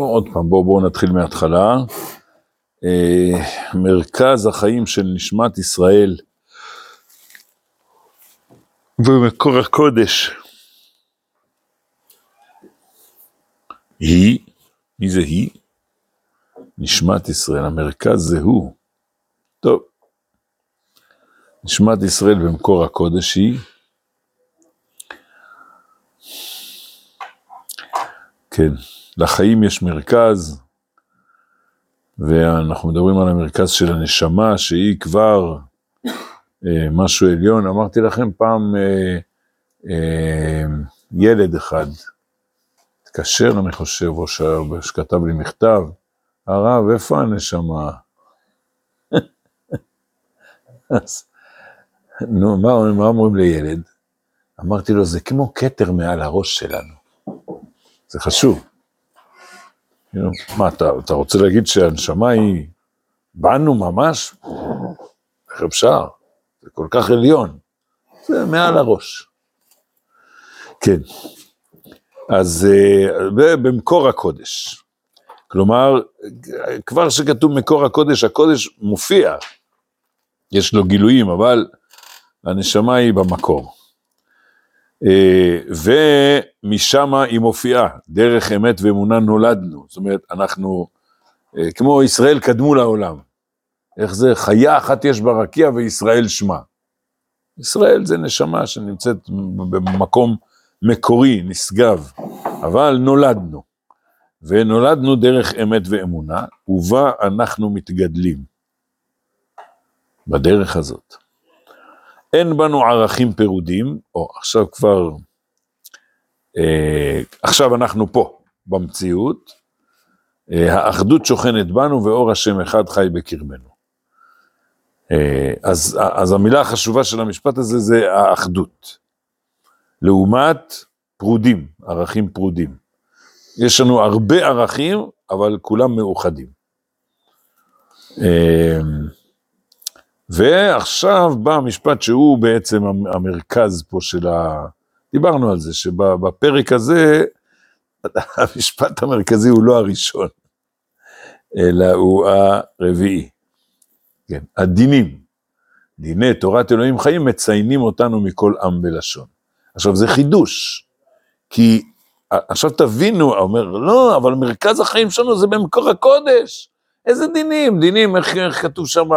בואו עוד פעם, בואו בוא נתחיל מההתחלה. אה, מרכז החיים של נשמת ישראל ומקור הקודש היא, מי זה היא? נשמת ישראל, המרכז זה הוא. טוב, נשמת ישראל במקור הקודש היא כן, לחיים יש מרכז, ואנחנו מדברים על המרכז של הנשמה, שהיא כבר אה, משהו עליון. אמרתי לכם פעם, אה, אה, ילד אחד, התקשר, אני חושב, או שכתב לי מכתב, הרב, איפה הנשמה? אז, נו, מה, מה אומרים לילד? אמרתי לו, זה כמו כתר מעל הראש שלנו. זה חשוב. מה, אתה, אתה רוצה להגיד שהנשמה היא בנו ממש? איך אפשר? זה כל כך עליון. זה מעל הראש. כן. אז אה, במקור הקודש. כלומר, כבר שכתוב מקור הקודש, הקודש מופיע. יש לו גילויים, אבל הנשמה היא במקור. אה, ומשם היא מופיעה, דרך אמת ואמונה נולדנו, זאת אומרת, אנחנו, אה, כמו ישראל קדמו לעולם, איך זה, חיה אחת יש ברקיע וישראל שמה. ישראל זה נשמה שנמצאת במקום מקורי, נשגב, אבל נולדנו, ונולדנו דרך אמת ואמונה, ובה אנחנו מתגדלים, בדרך הזאת. אין בנו ערכים פירודים, או עכשיו כבר, אה, עכשיו אנחנו פה, במציאות, אה, האחדות שוכנת בנו ואור השם אחד חי בקרבנו. אה, אז, אז המילה החשובה של המשפט הזה זה האחדות. לעומת פרודים, ערכים פרודים. יש לנו הרבה ערכים, אבל כולם מאוחדים. אה, ועכשיו בא המשפט שהוא בעצם המרכז פה של ה... דיברנו על זה, שבפרק הזה, המשפט המרכזי הוא לא הראשון, אלא הוא הרביעי. כן, הדינים, דיני תורת אלוהים חיים, מציינים אותנו מכל עם ולשון. עכשיו, זה חידוש, כי עכשיו תבינו, אומר, לא, אבל מרכז החיים שלנו זה במקור הקודש. איזה דינים? דינים, איך, איך כתוב שם,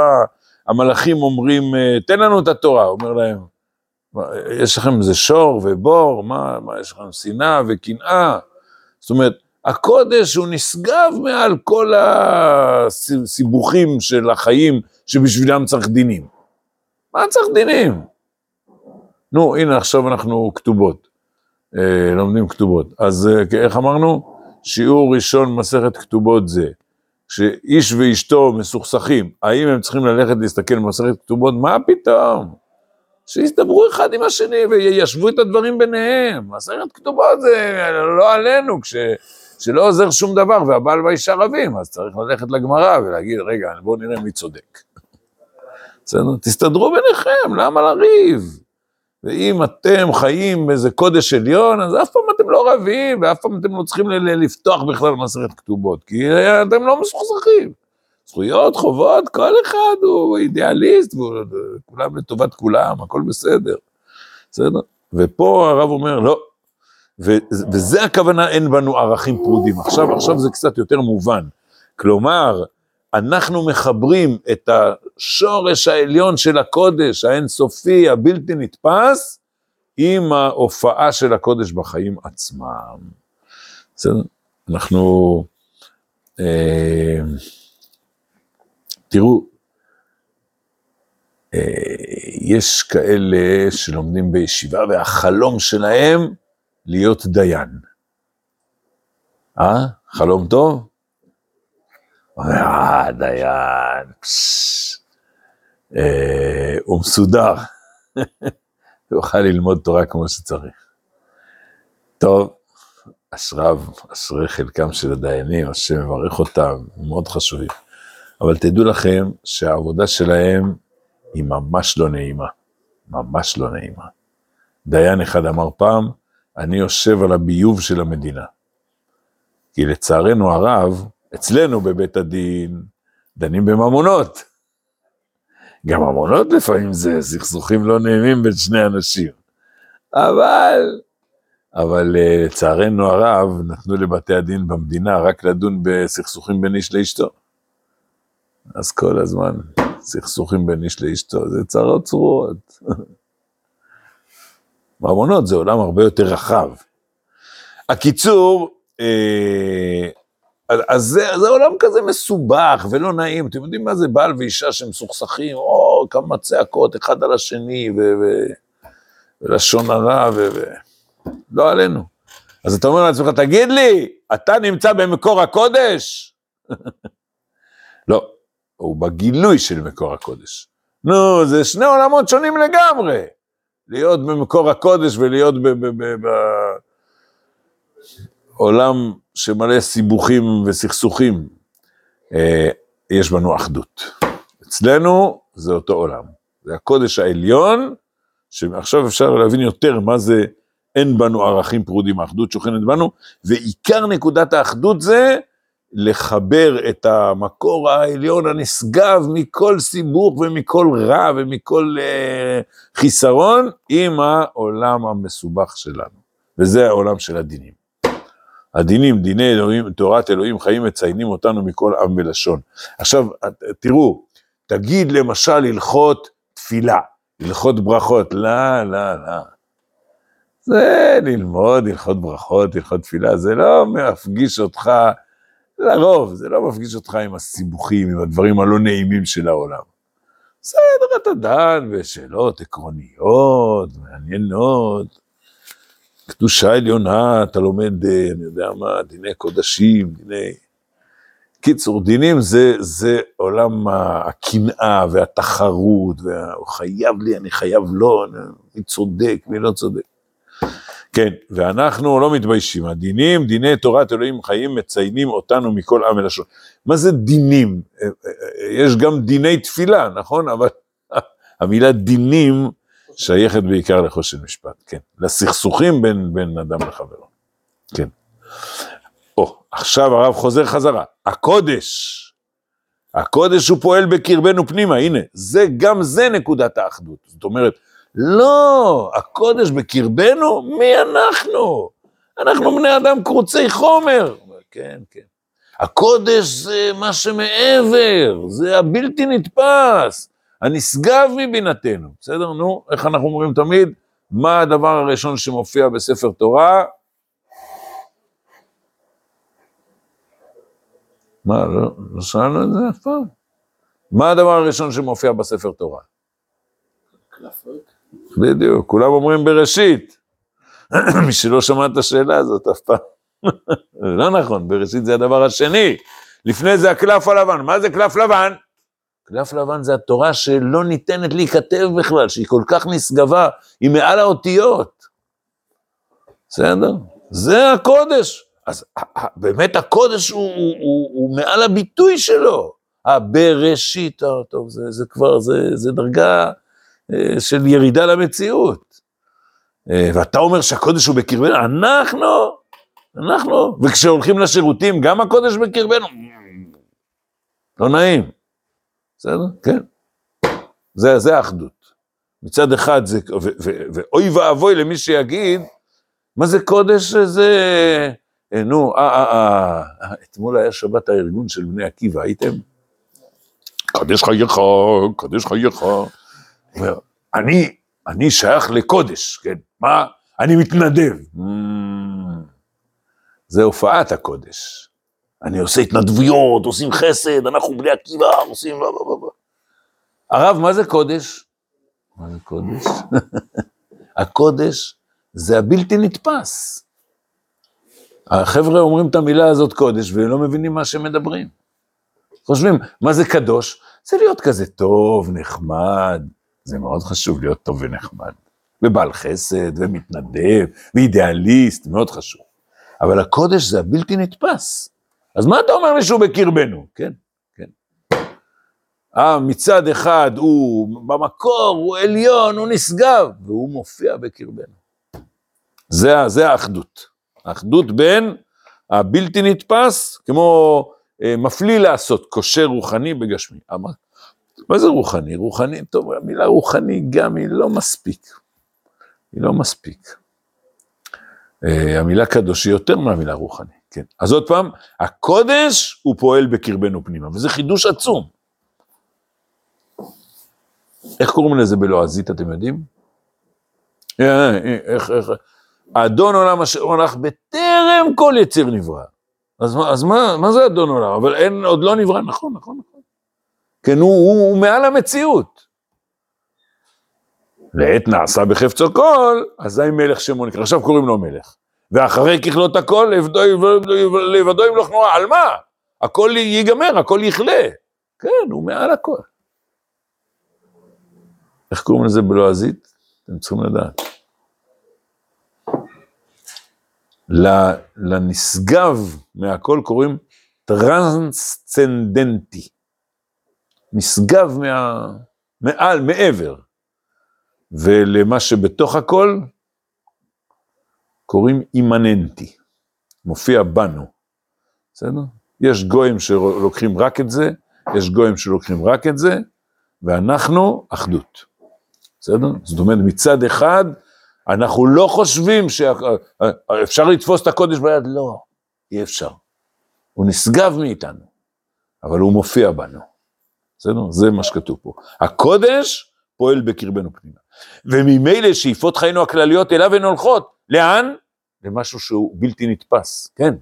המלאכים אומרים, אה, תן לנו את התורה, אומר להם, יש לכם איזה שור ובור, מה, מה יש לכם, שנאה וקנאה? זאת אומרת, הקודש הוא נשגב מעל כל הסיבוכים של החיים שבשבילם צריך דינים. מה צריך דינים? נו, הנה עכשיו אנחנו כתובות, אה, לומדים כתובות. אז אה, איך אמרנו? שיעור ראשון מסכת כתובות זה, שאיש ואשתו מסוכסכים, האם הם צריכים ללכת להסתכל במסכת כתובות? מה פתאום? שיסתברו אחד עם השני וישוו את הדברים ביניהם. מסכת כתובות זה לא עלינו, כש, שלא עוזר שום דבר והבעל והאישה רבים, אז צריך ללכת לגמרא ולהגיד, רגע, בואו נראה מי צודק. תסתדרו ביניכם, למה לריב? ואם אתם חיים באיזה קודש עליון, אז אף פעם אתם לא רבים, ואף פעם אתם לא צריכים לפתוח בכלל מסכת כתובות, כי אתם לא מסוכסכים. זכויות, חובות, כל אחד הוא אידיאליסט, וכולם לטובת כולם, הכל בסדר. בסדר? ופה הרב אומר, לא, ו- וזה הכוונה, אין בנו ערכים פרודים. עכשיו, עכשיו זה קצת יותר מובן. כלומר, אנחנו מחברים את השורש העליון של הקודש, האינסופי, הבלתי נתפס, עם ההופעה של הקודש בחיים עצמם. בסדר? אנחנו... אה, תראו, אה, יש כאלה שלומדים בישיבה והחלום שלהם להיות דיין. אה? חלום טוב? אה, דיין, אה, הוא מסודר, הוא יוכל ללמוד תורה כמו שצריך. טוב, אשריו, אשרי חלקם של הדיינים, השם מברך אותם, מאוד חשובים. אבל תדעו לכם שהעבודה שלהם היא ממש לא נעימה, ממש לא נעימה. דיין אחד אמר פעם, אני יושב על הביוב של המדינה. כי לצערנו הרב, אצלנו בבית הדין, דנים בממונות. גם ממונות לפעמים זה סכסוכים לא נעימים בין שני אנשים. אבל, אבל אה, לצערנו הרב, נתנו לבתי הדין במדינה רק לדון בסכסוכים בין איש לאשתו. אז כל הזמן, סכסוכים בין איש לאשתו, זה צרות צרורות. ממונות זה עולם הרבה יותר רחב. הקיצור, אה, אז זה, זה עולם כזה מסובך ולא נעים. אתם יודעים מה זה בעל ואישה שמסוכסכים, או כמה צעקות אחד על השני, ו, ו, ולשון הרע, ו, ו... לא עלינו. אז אתה אומר לעצמך, תגיד לי, אתה נמצא במקור הקודש? לא, הוא בגילוי של מקור הקודש. נו, זה שני עולמות שונים לגמרי. להיות במקור הקודש ולהיות בעולם שמלא סיבוכים וסכסוכים. אה, יש בנו אחדות. אצלנו זה אותו עולם. זה הקודש העליון, שעכשיו אפשר להבין יותר מה זה אין בנו ערכים פרודים, האחדות שוכנת בנו, ועיקר נקודת האחדות זה לחבר את המקור העליון הנשגב מכל סיבוך ומכל רע ומכל אה, חיסרון עם העולם המסובך שלנו, וזה העולם של הדינים. הדינים, דיני אלוהים, תורת אלוהים חיים מציינים אותנו מכל עם ולשון. עכשיו, תראו, תגיד למשל הלכות תפילה, הלכות ברכות, לא, לא, לא. זה ללמוד הלכות ברכות, הלכות תפילה, זה לא מפגיש אותך לרוב, זה לא מפגיש אותך עם הסיבוכים, עם הדברים הלא נעימים של העולם. בסדר, אתה דן בשאלות עקרוניות, מעניינות, קדושה עליונה, אתה לומד, אה, אני יודע מה, דיני קודשים, דיני... קיצור, דינים זה, זה עולם הקנאה והתחרות, והוא חייב לי, אני חייב לו, מי צודק, מי לא צודק. כן, ואנחנו לא מתביישים, הדינים, דיני תורת אלוהים חיים מציינים אותנו מכל עם ולשון. מה זה דינים? אה, אה, יש גם דיני תפילה, נכון? אבל המילה דינים שייכת בעיקר לחושן משפט, כן. לסכסוכים בין, בין אדם לחברו, כן. או, עכשיו הרב חוזר חזרה, הקודש, הקודש הוא פועל בקרבנו פנימה, הנה, זה, גם זה נקודת האחדות. זאת אומרת, לא, הקודש בקרבנו, מי אנחנו? אנחנו בני אדם קרוצי חומר. כן, כן. הקודש זה מה שמעבר, זה הבלתי נתפס, הנשגב מבינתנו. בסדר? נו, איך אנחנו אומרים תמיד? מה הדבר הראשון שמופיע בספר תורה? מה, לא, לא שאלנו את זה אף פעם? מה הדבר הראשון שמופיע בספר תורה? בדיוק, כולם אומרים בראשית. מי שלא שמע את השאלה הזאת אף פעם. לא נכון, בראשית זה הדבר השני. לפני זה הקלף הלבן. מה זה קלף לבן? קלף לבן זה התורה שלא ניתנת להיכתב בכלל, שהיא כל כך נשגבה, היא מעל האותיות. בסדר? זה הקודש. אז באמת הקודש הוא, הוא, הוא, הוא מעל הביטוי שלו. הבראשית, טוב, זה, זה כבר, זה, זה דרגה אה, של ירידה למציאות. אה, ואתה אומר שהקודש הוא בקרבנו, אנחנו, אנחנו, וכשהולכים לשירותים, גם הקודש בקרבנו. לא נעים. בסדר? כן. זה, זה האחדות. מצד אחד זה, ואוי ואבוי למי שיגיד, מה זה קודש? זה, אה, נו, אה, אה, אה, אתמול היה שבת הארגון של בני עקיבא, הייתם? קדש חייך, קדש חייך. אני, אני שייך לקודש, כן? מה? אני מתנדב. זה הופעת הקודש. אני עושה התנדבויות, עושים חסד, אנחנו בני עקיבא, עושים... הרב, מה זה קודש? מה זה קודש? הקודש זה הבלתי נתפס. החבר'ה אומרים את המילה הזאת קודש ולא מבינים מה שהם מדברים. חושבים, מה זה קדוש? זה להיות כזה טוב, נחמד, זה מאוד חשוב להיות טוב ונחמד, ובעל חסד, ומתנדב, ואידיאליסט, מאוד חשוב. אבל הקודש זה הבלתי נתפס. אז מה אתה אומר לי שהוא בקרבנו? כן, כן. אה, מצד אחד הוא במקור, הוא עליון, הוא נשגב, והוא מופיע בקרבנו. זה, זה האחדות. האחדות בין הבלתי נתפס, כמו אה, מפליא לעשות, כושר רוחני בגשמי. אמר, מה זה רוחני? רוחני, טוב, המילה רוחני גם היא לא מספיק. היא לא מספיק. אה, המילה קדוש היא יותר מהמילה רוחני, כן. אז עוד פעם, הקודש הוא פועל בקרבנו פנימה, וזה חידוש עצום. איך קוראים לזה בלועזית, אתם יודעים? אה, אה, איך, איך, אדון עולם אשר הולך בטרם כל יציר נברא. אז, אז מה, מה זה אדון עולם? אבל אין, עוד לא נברא, נכון, נכון, נכון. כן, הוא, הוא, הוא מעל המציאות. לעת נעשה בחפצו כל, אזי מלך שמו נקרא. עכשיו קוראים לו מלך. ואחרי ככלות הכל, לבדו ימלוך נורא. על מה? הכל ייגמר, הכל יכלה. כן, הוא מעל הכל. איך קוראים לזה בלועזית? אתם צריכים לדעת. לנשגב מהכל קוראים טרנסצנדנטי. נשגב מה... מעל, מעבר. ולמה שבתוך הכל קוראים אימננטי, מופיע בנו, בסדר? יש גויים שלוקחים רק את זה, יש גויים שלוקחים רק את זה, ואנחנו אחדות, בסדר? זאת אומרת, מצד אחד, אנחנו לא חושבים שאפשר לתפוס את הקודש ביד, לא, אי אפשר. הוא נשגב מאיתנו, אבל הוא מופיע בנו, בסדר? זה מה שכתוב פה. הקודש פועל בקרבנו פנימה. וממילא שאיפות חיינו הכלליות אליו הן הולכות. לאן? למשהו שהוא בלתי נתפס, כן.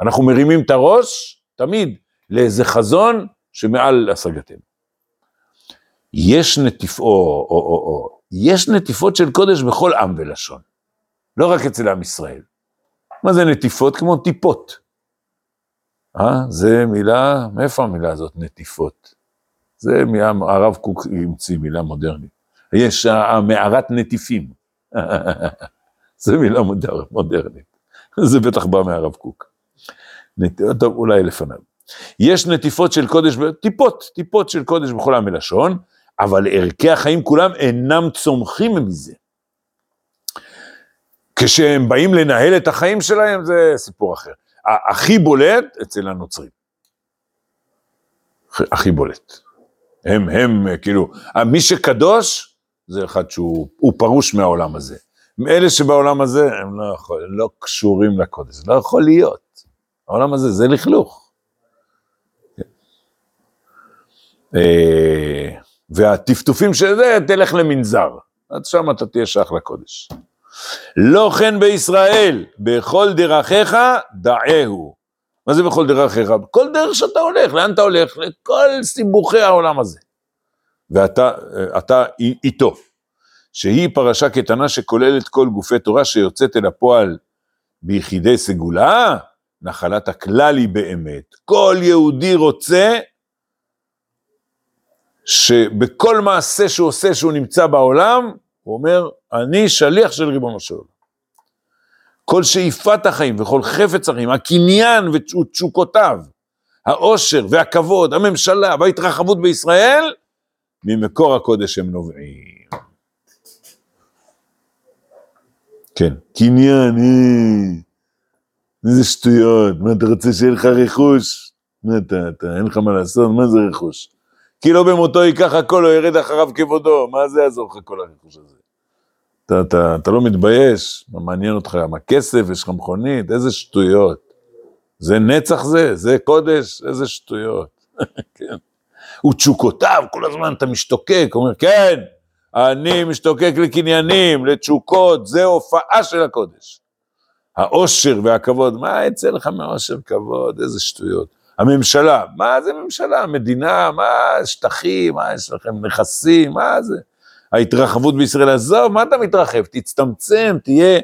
אנחנו מרימים את הראש, תמיד, לאיזה חזון שמעל השגתנו. יש נטיפ... או, או, או, או, יש נטיפות של קודש בכל עם ולשון, לא רק אצל עם ישראל. מה זה נטיפות? כמו טיפות. אה? זה מילה, מאיפה המילה הזאת, נטיפות? זה הרב קוק המציא מילה מודרנית. יש מערת נטיפים. זה מילה מודר, מודרנית. זה בטח בא מהרב קוק. טוב, אולי לפניו. יש נטיפות של קודש, טיפות, טיפות של קודש בכל עם מלשון, אבל ערכי החיים כולם אינם צומחים מזה. כשהם באים לנהל את החיים שלהם, זה סיפור אחר. הכי בולט אצל הנוצרים. הכי בולט. הם, הם, כאילו, מי שקדוש, זה אחד שהוא פרוש מהעולם הזה. אלה שבעולם הזה, הם לא, יכול, לא קשורים לקודש, לא יכול להיות. העולם הזה זה לכלוך. אה, והטפטופים של זה, תלך למנזר. עד שם אתה תהיה שייך לקודש. לא כן בישראל, בכל דרכיך דעהו. מה זה בכל דרכיך? בכל דרך שאתה הולך, לאן אתה הולך? לכל סיבוכי העולם הזה. ואתה אתה איתו. שהיא פרשה קטנה שכוללת כל גופי תורה שיוצאת אל הפועל ביחידי סגולה, נחלת הכלל היא באמת. כל יהודי רוצה שבכל מעשה שהוא עושה, שהוא נמצא בעולם, הוא אומר, אני שליח של ריבונו של עולם. כל שאיפת החיים וכל חפץ החיים, הקניין ותשוקותיו, העושר והכבוד, הממשלה וההתרחבות בישראל, ממקור הקודש הם נובעים. כן. קניין, איזה שטויות, מה אתה רוצה שיהיה לך רכוש? מה אתה, אתה, אין לך מה לעשות, מה זה רכוש? כי לא במותו ייקח הכל, או ירד אחריו כבודו, מה זה יעזור לך כל הרכוש הזה? אתה, אתה, אתה לא מתבייש? מה מעניין אותך? מה כסף? יש לך מכונית? איזה שטויות. זה נצח זה? זה קודש? איזה שטויות. כן. ותשוקותיו, כל הזמן אתה משתוקק, אומר, כן, אני משתוקק לקניינים, לתשוקות, זה הופעה של הקודש. העושר והכבוד, מה יצא לך מעושר כבוד? איזה שטויות. הממשלה, מה זה ממשלה? המדינה, מה שטחים, מה יש לכם נכסים, מה זה? ההתרחבות בישראל, עזוב, מה אתה מתרחב? תצטמצם, תהיה...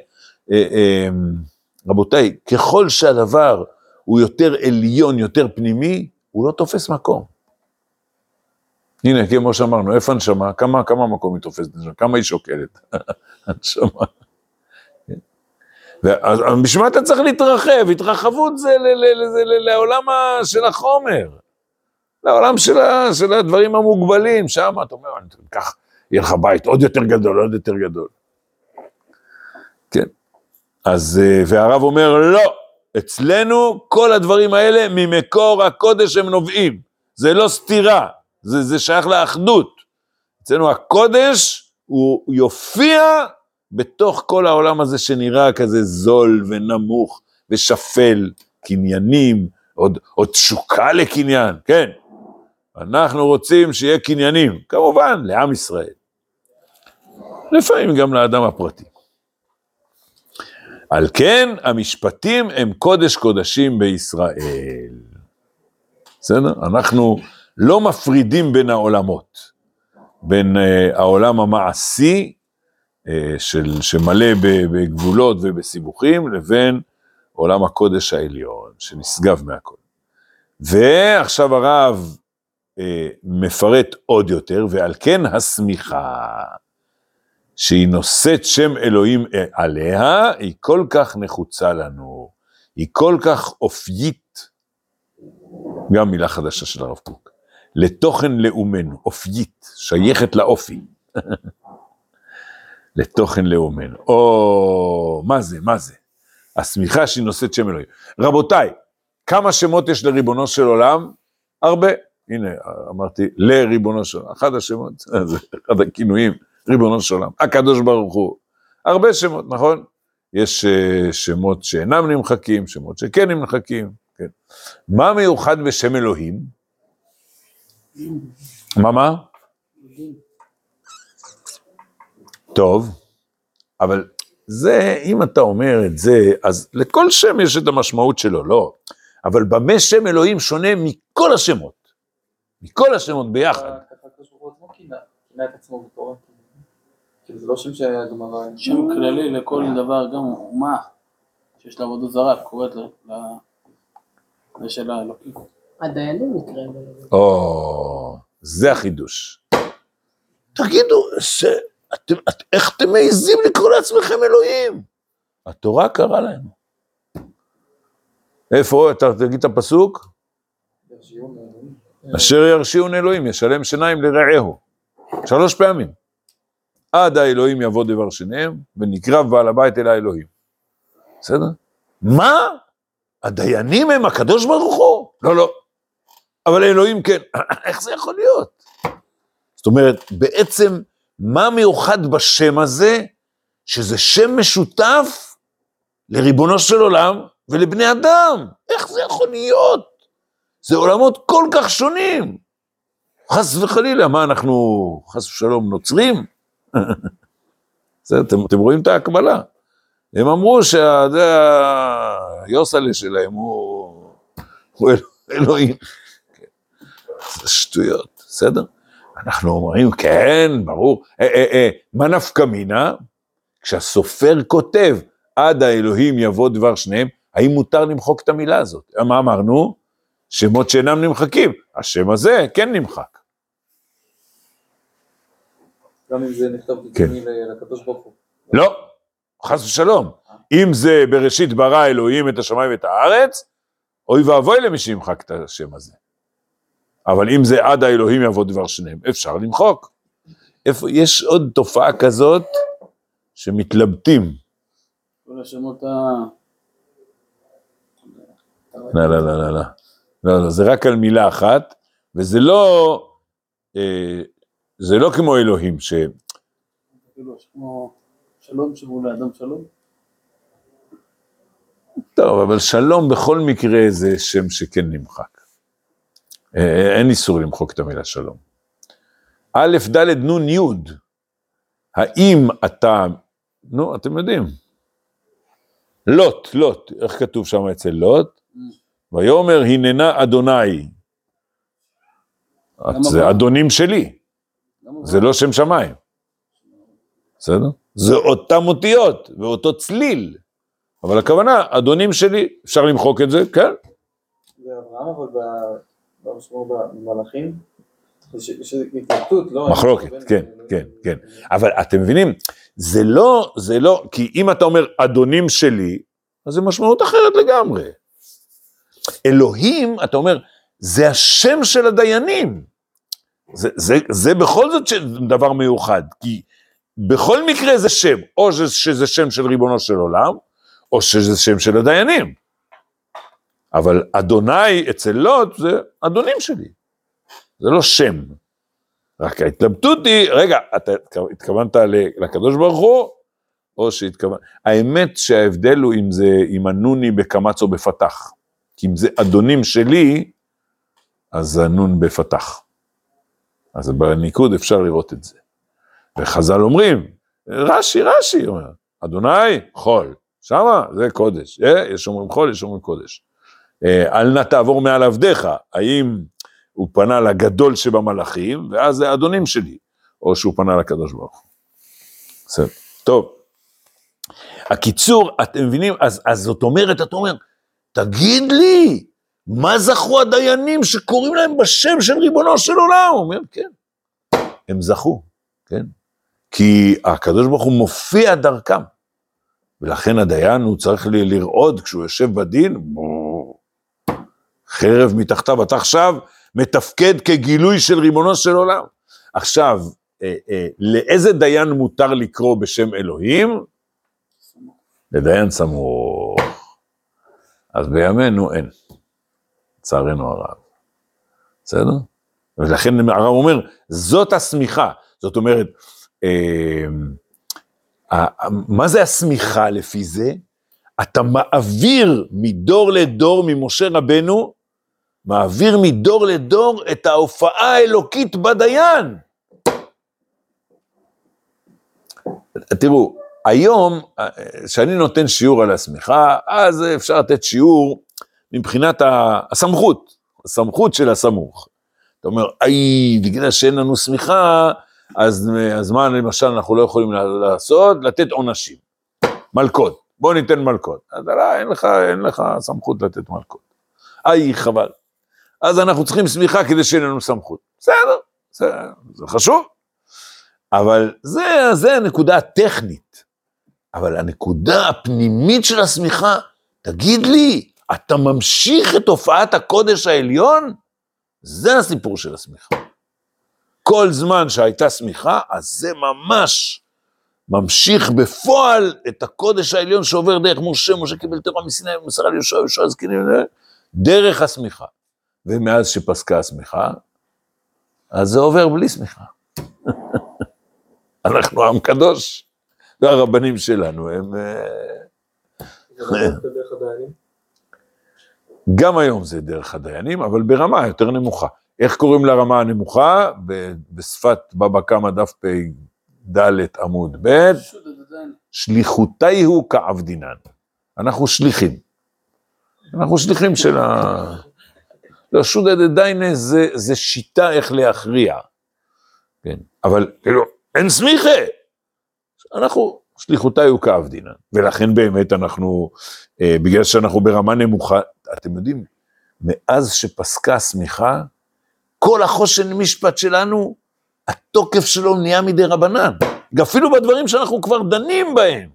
אה, אה, רבותיי, ככל שהדבר הוא יותר עליון, יותר פנימי, הוא לא תופס מקום. הנה, כמו שאמרנו, איפה הנשמה? כמה, כמה מקום היא תופסת נשמה? כמה היא שוקלת? הנשמה. אז בשביל מה אתה צריך להתרחב? התרחבות זה לעולם של החומר, לעולם של, הדברים המוגבלים, שם אתה אומר, קח, יהיה לך בית עוד יותר גדול, עוד יותר גדול. כן. אז, והרב אומר, לא, אצלנו כל הדברים האלה ממקור הקודש הם נובעים. זה לא סתירה, זה, זה שייך לאחדות. אצלנו הקודש הוא יופיע בתוך כל העולם הזה שנראה כזה זול ונמוך ושפל, קניינים, עוד, עוד תשוקה לקניין, כן. אנחנו רוצים שיהיה קניינים, כמובן, לעם ישראל. לפעמים גם לאדם הפרטי. על כן, המשפטים הם קודש קודשים בישראל. בסדר? אנחנו לא מפרידים בין העולמות, בין uh, העולם המעשי, uh, של, שמלא בגבולות ובסיבוכים, לבין עולם הקודש העליון, שנשגב מהכל. ועכשיו הרב uh, מפרט עוד יותר, ועל כן השמיכה. שהיא נושאת שם אלוהים עליה, היא כל כך נחוצה לנו, היא כל כך אופיית, גם מילה חדשה של הרב קוק, לתוכן לאומנו, אופיית, שייכת לאופי. לתוכן לאומנו. או, מה זה, מה זה? השמיכה שהיא נושאת שם אלוהים. רבותיי, כמה שמות יש לריבונו של עולם? הרבה. הנה, אמרתי, לריבונו של עולם. אחד השמות, זה אחד הכינויים. ריבונו של עולם, הקדוש ברוך הוא. הרבה שמות, נכון? יש uh, שמות שאינם נמחקים, שמות שכן נמחקים, כן. מה מיוחד בשם אלוהים? מה מה? טוב, אבל זה, אם אתה אומר את זה, אז לכל שם יש את המשמעות שלו, לא. אבל במה שם אלוהים שונה מכל השמות? מכל השמות ביחד. כאילו זה לא שם שהגמרא... שם כללי לכל דבר, גם אומה שיש לה עבודה זרה, קוראת לשל האלוקים. הדיינים נקראים. או, זה החידוש. תגידו, איך אתם מעזים לקרוא לעצמכם אלוהים? התורה קראה להם. איפה, אתה תגיד את הפסוק? אשר ירשיעון אלוהים, ישלם שיניים לרעהו. שלוש פעמים. עד האלוהים יבוא דבר שניהם, ונקרב בעל הבית אל האלוהים. בסדר? מה? הדיינים הם הקדוש ברוך הוא? לא, לא. אבל האלוהים כן. איך זה יכול להיות? זאת אומרת, בעצם, מה מיוחד בשם הזה, שזה שם משותף לריבונו של עולם ולבני אדם? איך זה יכול להיות? זה עולמות כל כך שונים. חס וחלילה, מה אנחנו, חס ושלום, נוצרים? זה, אתם, אתם רואים את ההקבלה. הם אמרו שהיוסלה שלהם הוא, הוא אלוהים. זה שטויות, בסדר? אנחנו אומרים, כן, ברור. אה, אה, אה, מה נפקא מינה? כשהסופר כותב, עד האלוהים יבוא דבר שניהם, האם מותר למחוק את המילה הזאת? מה אמרנו? שמות שאינם נמחקים. השם הזה כן נמחק. גם אם זה נכתב כן. לקדוש ברוך הוא. לא, חס ושלום. אם זה בראשית ברא אלוהים את השמיים ואת הארץ, אוי ואבוי למי שימחק את השם הזה. אבל אם זה עד האלוהים יבוא דבר שניהם, אפשר למחוק. איפה, יש עוד תופעה כזאת שמתלבטים. כל השמות ה... לא, לא, לא, לא, לא. לא, לא, זה רק על מילה אחת, וזה לא אה, זה לא כמו אלוהים ש... שלום שהוא לאדם שלום? טוב, אבל שלום בכל מקרה זה שם שכן נמחק. אה, אין איסור למחוק את המילה שלום. א', ד', נ', י', האם אתה, נו, אתם יודעים, לוט, לוט, איך כתוב שם אצל לוט? ויאמר הננה אדוני. זה אדונים שלי. זה לא שם שמיים. בסדר? זה אותם אותיות ואותו צליל. אבל הכוונה, אדונים שלי, אפשר למחוק את זה, כן. זה אברהם, אבל במלאכים, יש התלבטות, לא... מחלוקת, כן, כן, כן. אבל אתם מבינים, זה לא, זה לא, כי אם אתה אומר אדונים שלי, אז זה משמעות אחרת לגמרי. אלוהים, אתה אומר, זה השם של הדיינים. זה, זה, זה בכל זאת דבר מיוחד, כי בכל מקרה זה שם, או שזה שם של ריבונו של עולם, או שזה שם של הדיינים. אבל אדוני אצל לוט זה אדונים שלי, זה לא שם. רק ההתלבטות היא, רגע, אתה התכוונת לקדוש ברוך הוא, או שהתכוונת, האמת שההבדל הוא אם זה, אם הנוני בקמץ או בפתח. כי אם זה אדונים שלי, אז הנון בפתח. אז בניקוד אפשר לראות את זה. וחז"ל אומרים, רש"י, רש"י, אומר, אדוני, חול, שמה זה קודש, אה, יש אומרים חול, יש אומרים קודש. אה, אל נא תעבור מעל עבדיך, האם הוא פנה לגדול שבמלאכים, ואז זה אדונים שלי, או שהוא פנה לקדוש ברוך הוא. בסדר, טוב. הקיצור, אתם מבינים, אז, אז זאת אומרת, אתה אומר, תגיד לי, מה זכו הדיינים שקוראים להם בשם של ריבונו של עולם? הוא אומר, כן, הם זכו, כן? כי הקדוש ברוך הוא מופיע דרכם, ולכן הדיין הוא צריך לרעוד כשהוא יושב בדין, בואו, חרב מתחתיו, אתה עכשיו מתפקד כגילוי של ריבונו של עולם. עכשיו, אה, אה, לאיזה דיין מותר לקרוא בשם אלוהים? לדיין סמוך. אז בימינו אין, לצערנו הרב. בסדר? ולכן הרב אומר, זאת השמיכה. זאת אומרת, אה, מה זה השמיכה לפי זה? אתה מעביר מדור לדור ממשה רבנו, מעביר מדור לדור את ההופעה האלוקית בדיין. תראו, היום, כשאני נותן שיעור על השמיכה, אז אפשר לתת שיעור מבחינת הסמכות, הסמכות של הסמוך. אתה אומר, איי, בגלל שאין לנו שמיכה, אז, אז מה למשל אנחנו לא יכולים לעשות? לתת עונשים. מלכות, בוא ניתן מלכות. אז לא, אין לך, אין לך סמכות לתת מלכות. איי, חבל. אז אנחנו צריכים שמיכה כדי שאין לנו סמכות. בסדר, זה, זה חשוב. אבל זה, זה הנקודה הטכנית. אבל הנקודה הפנימית של השמיכה, תגיד לי, אתה ממשיך את הופעת הקודש העליון? זה הסיפור של השמיכה. כל זמן שהייתה שמיכה, אז זה ממש ממשיך בפועל את הקודש העליון שעובר דרך משה, משה קיבל תורה מסיני ומסרה ליהושע, יהושע זקנים, דרך השמיכה. ומאז שפסקה השמיכה, אז זה עובר בלי שמיכה. אנחנו עם קדוש, והרבנים שלנו הם... אה? גם היום זה דרך הדיינים, אבל ברמה יותר נמוכה. איך קוראים לרמה הנמוכה? בשפת בבא קמא דף פ"ד עמוד ב'. שליחותי הוא כעבדינן. אנחנו שליחים. אנחנו שליחים של ה... לא, שודא דדיינה זה, זה שיטה איך להכריע. כן, אבל כאילו, אין סמיכה. אנחנו, שליחותי הוא כעבדינן. ולכן באמת אנחנו, אה, בגלל שאנחנו ברמה נמוכה, אתם יודעים, מאז שפסקה השמיכה, כל החושן משפט שלנו, התוקף שלו נהיה מדי רבנן. אפילו בדברים שאנחנו כבר דנים בהם.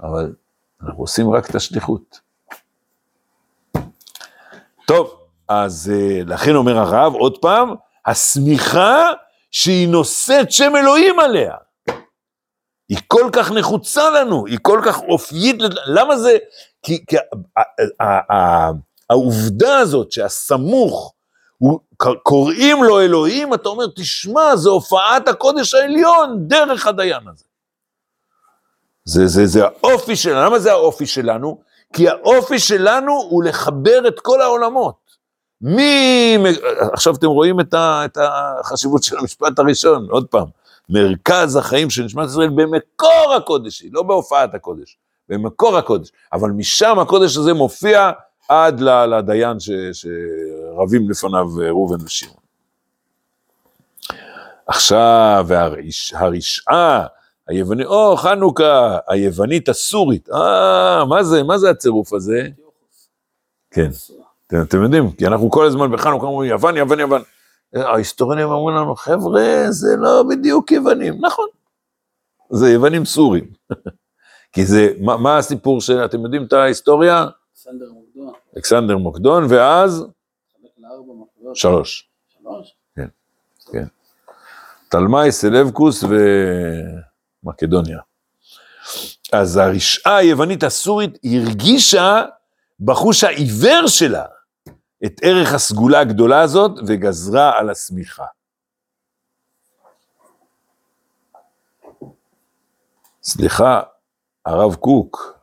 אבל אנחנו עושים רק את השליחות. טוב, אז אה, לכן אומר הרב, עוד פעם, השמיכה שהיא נושאת שם אלוהים עליה. היא כל כך נחוצה לנו, היא כל כך אופיית, למה זה? כי, כי ה- ה- ה- העובדה הזאת שהסמוך, הוא, קוראים לו אלוהים, אתה אומר, תשמע, זה הופעת הקודש העליון דרך הדיין הזה. זה, זה, זה האופי שלנו, למה זה האופי שלנו? כי האופי שלנו הוא לחבר את כל העולמות. מי... עכשיו אתם רואים את, ה, את החשיבות של המשפט הראשון, עוד פעם. מרכז החיים של נשמת ישראל במקור הקודש, לא בהופעת הקודש, במקור הקודש. אבל משם הקודש הזה מופיע עד לדיין ש, שרבים לפניו אה, ראובן ושמעון. עכשיו, והרש, הרשעה, היווני, או חנוכה, היוונית הסורית, אה, מה זה, מה זה הצירוף הזה? כן, אתם, אתם יודעים, כי אנחנו כל הזמן בחנוכה אומרים יוון, יוון, יוון. ההיסטוריונים אומרים לנו, חבר'ה, זה לא בדיוק יוונים. נכון, זה יוונים סורים. כי זה, מה, מה הסיפור של, אתם יודעים את ההיסטוריה? סנדר מוקדון. אלכסנדר מוקדון, ואז. שלוש. שלוש. תלמי, סלבקוס ומקדוניה. אז הרשעה היוונית הסורית הרגישה בחוש העיוור שלה את ערך הסגולה הגדולה הזאת וגזרה על השמיכה. סליחה, הרב קוק,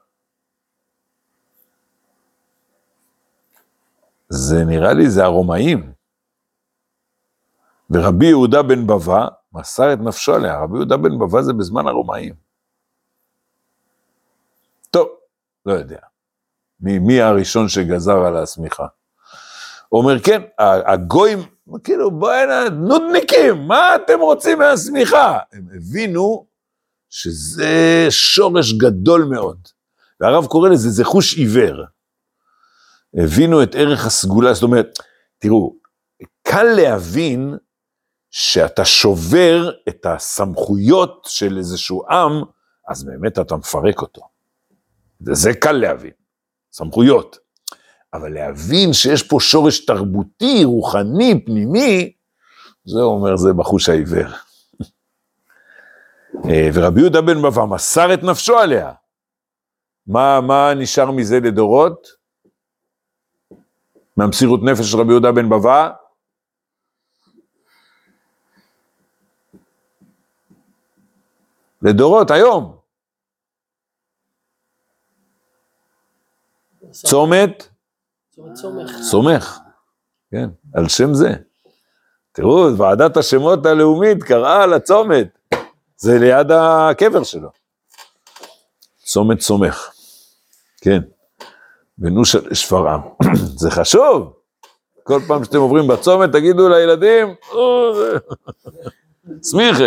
זה נראה לי זה הרומאים. ורבי יהודה בן בבא מסר את נפשו עליה, רבי יהודה בן בבא זה בזמן הרומאים. טוב, לא יודע. מי, מי הראשון שגזר על השמיכה? הוא אומר, כן, הגויים, כאילו, בוא'נה, נודניקים, מה אתם רוצים מהשמיכה? הם הבינו שזה שורש גדול מאוד. והרב קורא לזה, זה חוש עיוור. הבינו את ערך הסגולה, זאת אומרת, תראו, קל להבין שאתה שובר את הסמכויות של איזשהו עם, אז באמת אתה מפרק אותו. וזה קל להבין, סמכויות. אבל להבין שיש פה שורש תרבותי, רוחני, פנימי, זה אומר, זה בחוש העיוור. אה, ורבי יהודה בן בבא מסר את נפשו עליה. מה, מה נשאר מזה לדורות? מהמסירות נפש של רבי יהודה בן בבא? לדורות, היום. צומת? סומך. כן, על שם זה. תראו, ועדת השמות הלאומית קראה לצומת, זה ליד הקבר שלו. צומת סומך, כן, בנוש שפרעם. זה חשוב, כל פעם שאתם עוברים בצומת תגידו לילדים, "או, זה- סמיכה.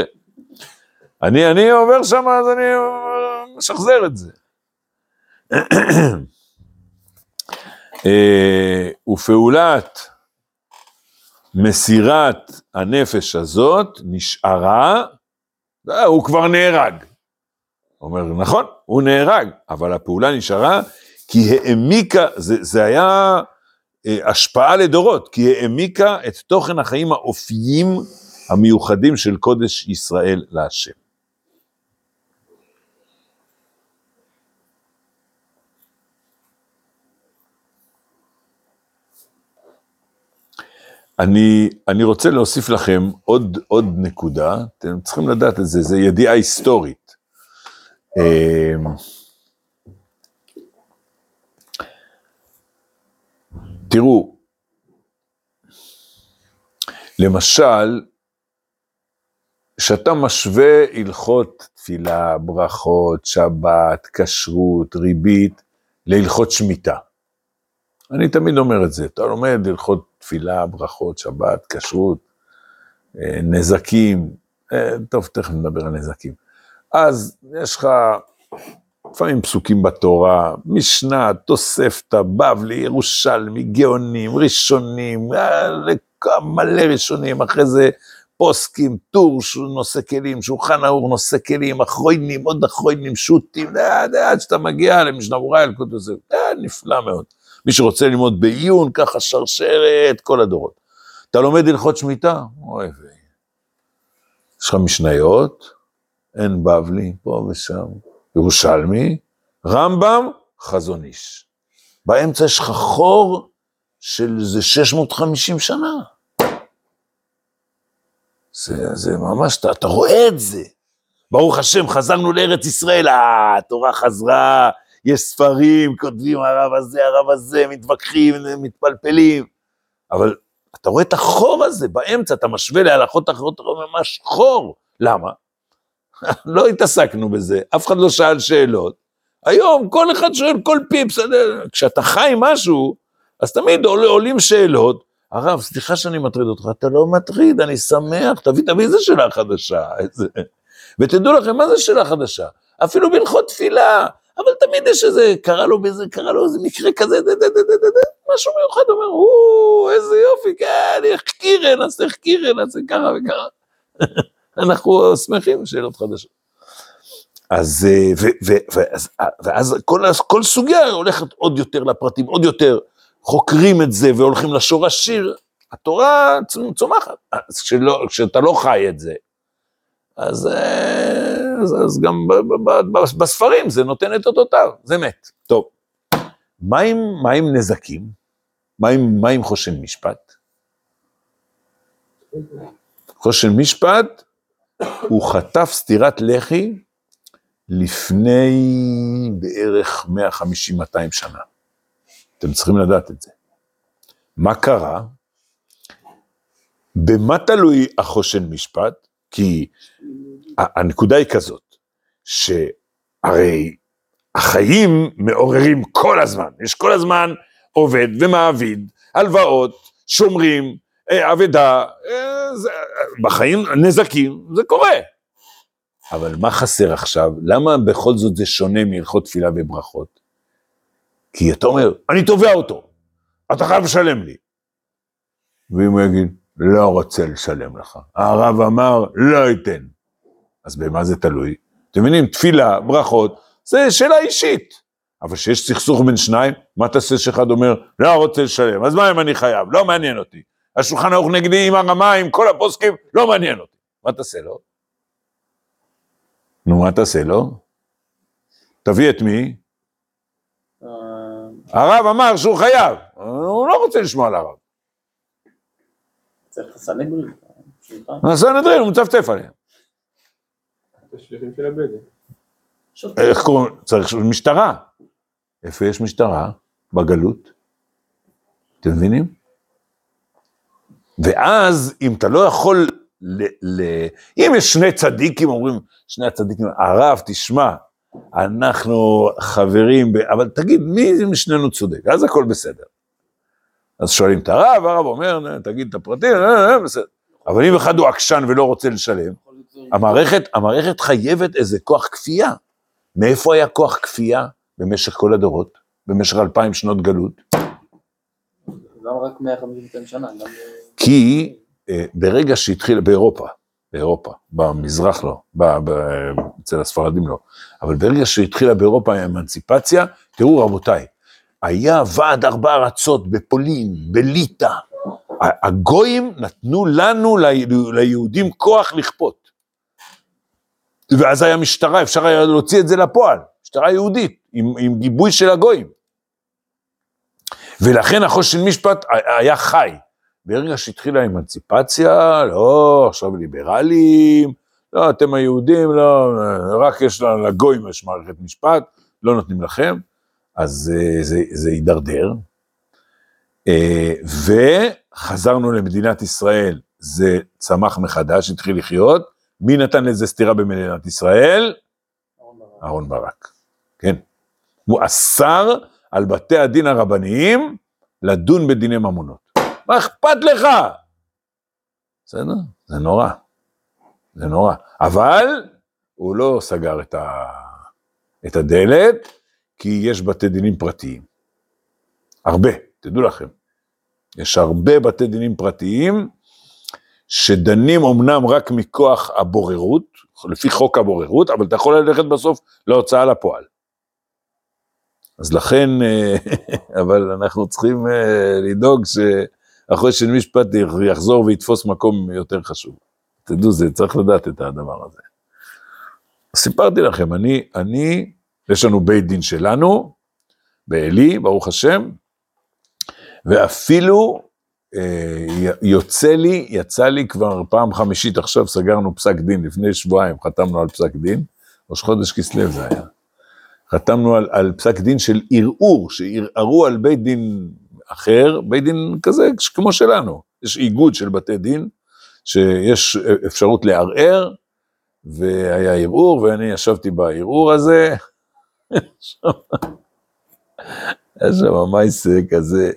אני, אני עובר שם, אז אני משחזר את זה. אה, ופעולת מסירת הנפש הזאת נשארה, אה, הוא כבר נהרג. אומר, נכון, הוא נהרג, אבל הפעולה נשארה כי העמיקה, זה, זה היה אה, השפעה לדורות, כי העמיקה את תוכן החיים האופיים המיוחדים של קודש ישראל להשם. אני, אני רוצה להוסיף לכם עוד, עוד נקודה, אתם צריכים לדעת את זה, זה ידיעה היסטורית. אמ, תראו, למשל, כשאתה משווה הלכות תפילה, ברכות, שבת, כשרות, ריבית, להלכות שמיטה. אני תמיד אומר את זה, אתה לומד הלכות תפילה, ברכות, שבת, כשרות, אה, נזקים, אה, טוב, תכף נדבר על נזקים. אז יש לך לפעמים פסוקים בתורה, משנה, תוספתא, בבלי, ירושלמי, גאונים, ראשונים, אה, מלא ראשונים, אחרי זה פוסקים, טור שהוא נושא כלים, שולחן ערוך נושא כלים, אחרונים, עוד אחרונים, שו"תים, עד שאתה מגיע למשנה ברורה, אלקוט וזה, אה, נפלא מאוד. מי שרוצה ללמוד בעיון, ככה שרשרת, כל הדורות. אתה לומד הלכות שמיטה? אוי ויי. יש לך משניות, אין בבלי, פה ושם, ירושלמי, רמב"ם, חזון איש. באמצע יש לך חור של איזה 650 שנה. זה, זה ממש, אתה, אתה רואה את זה. ברוך השם, חזרנו לארץ ישראל, אה, התורה חזרה, יש ספרים, כותבים הרב הזה, הרב הזה, מתווכחים, מתפלפלים, אבל אתה רואה את החור הזה באמצע, אתה משווה להלכות אחרות, אתה רואה ממש חור. למה? לא התעסקנו בזה, אף אחד לא שאל שאלות. היום כל אחד שואל כל פיפס, כשאתה חי משהו, אז תמיד עול, עולים שאלות. הרב, סליחה שאני מטריד אותך, אתה לא מטריד, אני שמח, תביא, תביא איזה שאלה חדשה. איזה... ותדעו לכם, מה זה שאלה חדשה? אפילו בהלכות תפילה, אבל תמיד יש איזה, קרה לו באיזה, קרה לו איזה מקרה כזה, דה, דה, דה, דה, דה, דה, משהו מיוחד, אומר, או, איזה יופי, כן, איך קירן, נעשה איך קירן, נעשה ככה וככה. אנחנו שמחים בשאלות חדשות. אז, אה, ו, ו, ואז, ואז כל, כל סוגיה הולכת עוד יותר לפרטים, עוד יותר חוקרים את זה והולכים לשורשים, התורה צומחת, אז כשאתה לא חי את זה, אז, אז, אז גם ב, ב, ב, בספרים זה נותן את אותותיו, זה מת. טוב, מה עם, מה עם נזקים? מה עם, מה עם חושן משפט? חושן משפט, הוא חטף סטירת לחי לפני בערך 150-200 שנה. אתם צריכים לדעת את זה. מה קרה? במה תלוי החושן משפט? כי הנקודה היא כזאת, שהרי החיים מעוררים כל הזמן, יש כל הזמן עובד ומעביד, הלוואות, שומרים, אה, אבדה, אה, בחיים נזקים, זה קורה. אבל מה חסר עכשיו? למה בכל זאת זה שונה מהלכות תפילה וברכות? כי אתה אומר, אני תובע אותו, אתה חייב לשלם לי. ואם הוא יגיד, לא רוצה לשלם לך, הרב אמר, לא ייתן. אז במה זה תלוי? אתם מבינים, תפילה, ברכות, זה שאלה אישית. אבל כשיש סכסוך בין שניים, מה תעשה שאחד אומר, לא רוצה לשלם, אז מה אם אני חייב? לא מעניין אותי. השולחן ערוך נגדי עם הרמה, עם כל הפוסקים, לא מעניין אותי. מה תעשה לו? נו, מה תעשה לו? תביא את מי? אה, הרב אמר שהוא חייב, הוא לא רוצה לשמוע על הרב. צריך את הסנהדרין. הסנהדרין, הוא מצפצף עליהם. איך קוראים? צריך משטרה. איפה יש משטרה? בגלות. אתם מבינים? ואז אם אתה לא יכול, ל, ל, אם יש שני צדיקים, אומרים, שני הצדיקים, הרב, תשמע, אנחנו חברים, ב... אבל תגיד, מי משנינו צודק? אז הכל בסדר. אז שואלים את הרב, הרב אומר, תגיד את הפרטים, אה, אה, בסדר. אבל אם אחד הוא עקשן ולא רוצה לשלם, המערכת, המערכת חייבת איזה כוח כפייה. מאיפה היה כוח כפייה במשך כל הדורות, במשך אלפיים שנות גלות? למה רק 152 שנה? אה, כי אה, ברגע שהתחיל, באירופה, באירופה, במזרח לא, ב, ב, אצל הספרדים לא, אבל ברגע שהתחילה באירופה האמנציפציה, תראו רבותיי, היה ועד ארבע ארצות בפולין, בליטא, הגויים נתנו לנו, לי- ליהודים, כוח לכפות. ואז היה משטרה, אפשר היה להוציא את זה לפועל, משטרה יהודית, עם, עם גיבוי של הגויים. ולכן החושן משפט היה חי. ברגע שהתחילה האמנציפציה, לא, עכשיו ליברלים, לא, אתם היהודים, לא, רק יש לגויים יש מערכת משפט, לא נותנים לכם, אז אה, זה, זה הידרדר. אה, וחזרנו למדינת ישראל, זה צמח מחדש, התחיל לחיות. מי נתן לזה סטירה במדינת ישראל? אהרן ברק. אהרן ברק, כן. הוא אסר על בתי הדין הרבניים לדון בדיני ממונות. מה אכפת לך? בסדר? זה נורא. זה נורא. אבל הוא לא סגר את, ה... את הדלת, כי יש בתי דינים פרטיים. הרבה, תדעו לכם. יש הרבה בתי דינים פרטיים שדנים אמנם רק מכוח הבוררות, לפי חוק הבוררות, אבל אתה יכול ללכת בסוף להוצאה לפועל. אז לכן, אה, אבל אנחנו צריכים אה, לדאוג שאחרי של משפט יחזור ויתפוס מקום יותר חשוב. תדעו, זה, צריך לדעת את הדבר הזה. סיפרתי לכם, אני, אני, יש לנו בית דין שלנו, בעלי, ברוך השם, ואפילו אה, יוצא לי, יצא לי כבר פעם חמישית, עכשיו סגרנו פסק דין, לפני שבועיים חתמנו על פסק דין, ראש חודש כסלו זה היה. חתמנו על, על פסק דין של ערעור, שערערו על בית דין אחר, בית דין כזה כמו שלנו. יש איגוד של בתי דין, שיש אפשרות לערער, והיה ערעור, ואני ישבתי בערעור הזה. היה שם מייסה כזה,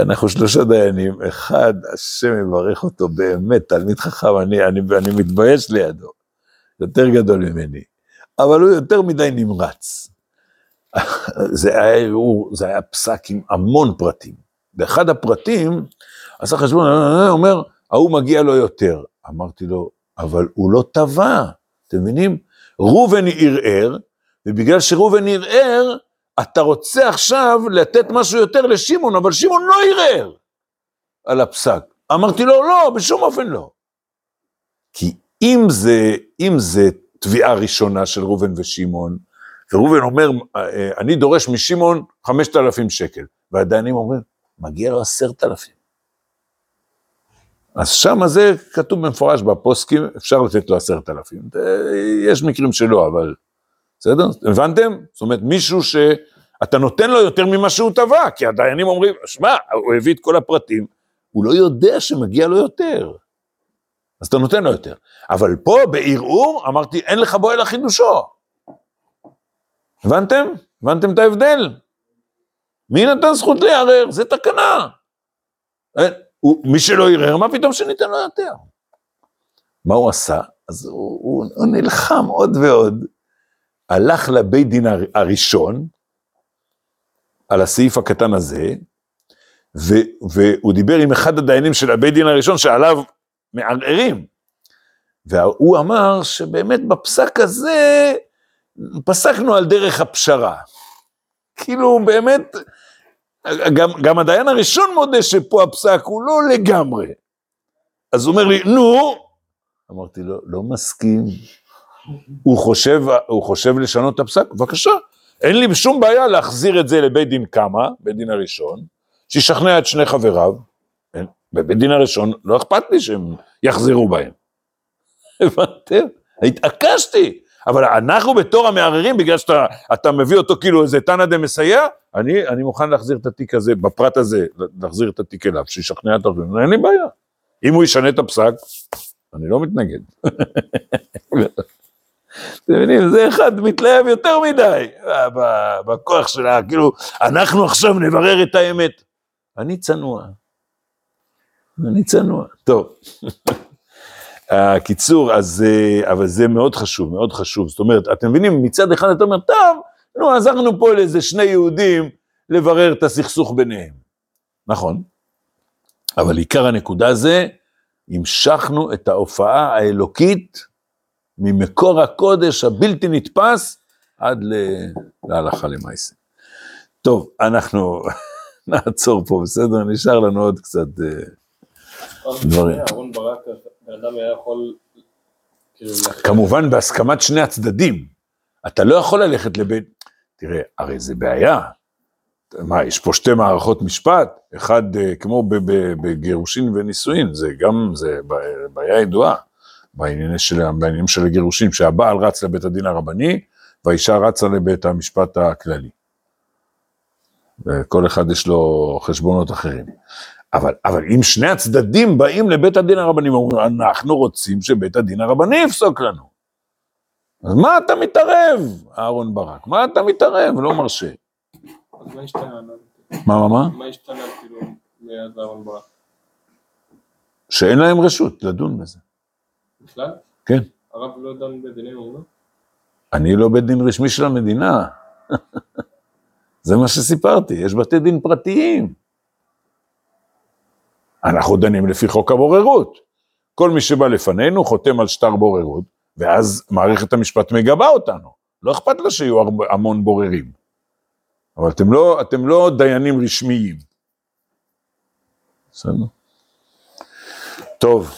אנחנו שלושה דיינים, אחד, השם יברך אותו, באמת, תלמיד חכם, אני, אני, אני מתבייש לידו, יותר גדול ממני, אבל הוא יותר מדי נמרץ. זה היה ערעור, זה היה פסק עם המון פרטים. באחד הפרטים, עשה חשבון, אומר, ההוא מגיע לו יותר. אמרתי לו, אבל הוא לא טבע, אתם מבינים? ראובן ערער, ובגלל שראובן ערער, אתה רוצה עכשיו לתת משהו יותר לשמעון, אבל שמעון לא ערער על הפסק. אמרתי לו, לא, בשום אופן לא. כי אם זה, אם זה תביעה ראשונה של ראובן ושמעון, וראובן אומר, אה, אני דורש משמעון 5,000 שקל, והדיינים אומרים, מגיע לו 10,000. אז שם זה כתוב במפורש בפוסקים, אפשר לתת לו 10,000. יש מקרים שלא, אבל בסדר? הבנתם? זאת אומרת, מישהו שאתה נותן לו יותר ממה שהוא תבע, כי הדיינים אומרים, שמע, הוא הביא את כל הפרטים, הוא לא יודע שמגיע לו יותר. אז אתה נותן לו יותר. אבל פה, בערעור, אמרתי, אין לך בו אלא חידושו. הבנתם? הבנתם את ההבדל? מי נתן זכות לערער? זה תקנה. אה, מי שלא ערער, מה פתאום שניתן לו יותר? מה הוא עשה? אז הוא, הוא, הוא נלחם עוד ועוד, הלך לבית דין הר- הראשון, על הסעיף הקטן הזה, ו, והוא דיבר עם אחד הדיינים של הבית דין הראשון שעליו מערערים. והוא אמר שבאמת בפסק הזה פסקנו על דרך הפשרה. כאילו באמת, גם, גם הדיין הראשון מודה שפה הפסק הוא לא לגמרי. אז הוא אומר לי, נו, אמרתי לו, לא מסכים. הוא חושב, הוא חושב לשנות את הפסק? בבקשה. אין לי שום בעיה להחזיר את זה לבית דין קמא, בית דין הראשון, שישכנע את שני חבריו. בבית דין הראשון, לא אכפת לי שהם יחזרו בהם. הבנתם? התעקשתי. אבל אנחנו בתור המערערים, בגלל שאתה אתה מביא אותו כאילו איזה תנא דמסייע, אני, אני מוכן להחזיר את התיק הזה, בפרט הזה, להחזיר את התיק אליו, שישכנע את האחרים, אין לי בעיה. אם הוא ישנה את הפסק, אני לא מתנגד. אתם מבינים, זה אחד מתלהב יותר מדי, ב- בכוח שלה, כאילו, אנחנו עכשיו נברר את האמת. אני צנוע. אני צנוע. טוב. הקיצור, אז, אה, אבל זה מאוד חשוב, מאוד חשוב. זאת אומרת, אתם מבינים, מצד אחד אתה אומר, טוב, נו, עזרנו פה לאיזה שני יהודים לברר את הסכסוך ביניהם. נכון, אבל עיקר הנקודה זה, המשכנו את ההופעה האלוקית ממקור הקודש הבלתי נתפס עד להלכה למעשה. טוב, אנחנו נעצור פה, בסדר? נשאר לנו עוד קצת... אה, דברים. אהרון ברק, בן אדם היה יכול, כאילו, כמובן בהסכמת שני הצדדים. אתה לא יכול ללכת לבית... תראה, הרי זה בעיה. מה, יש פה שתי מערכות משפט, אחד אה, כמו בגירושין ונישואין, זה גם, זה בעיה ידועה בעניינים של, בעניינים של הגירושין, שהבעל רץ לבית הדין הרבני, והאישה רצה לבית המשפט הכללי. וכל אחד יש לו חשבונות אחרים. אבל, אבל אם שני הצדדים באים לבית הדין הרבני ואומרים, אנחנו רוצים שבית הדין הרבני יפסוק לנו. אז מה אתה מתערב, אהרון ברק? מה אתה מתערב? לא מרשה. אז מה השתנה? מה, מה, מה? מה השתנה, כאילו, מאז אהרון ברק? שאין להם רשות לדון בזה. בכלל? כן. הרב לא דן בדיני אומנה? אני לא בית דין רשמי של המדינה. זה מה שסיפרתי, יש בתי דין פרטיים. אנחנו דנים לפי חוק הבוררות. כל מי שבא לפנינו חותם על שטר בוררות, ואז מערכת המשפט מגבה אותנו. לא אכפת לה שיהיו המון בוררים. אבל אתם לא, אתם לא דיינים רשמיים. בסדר? טוב,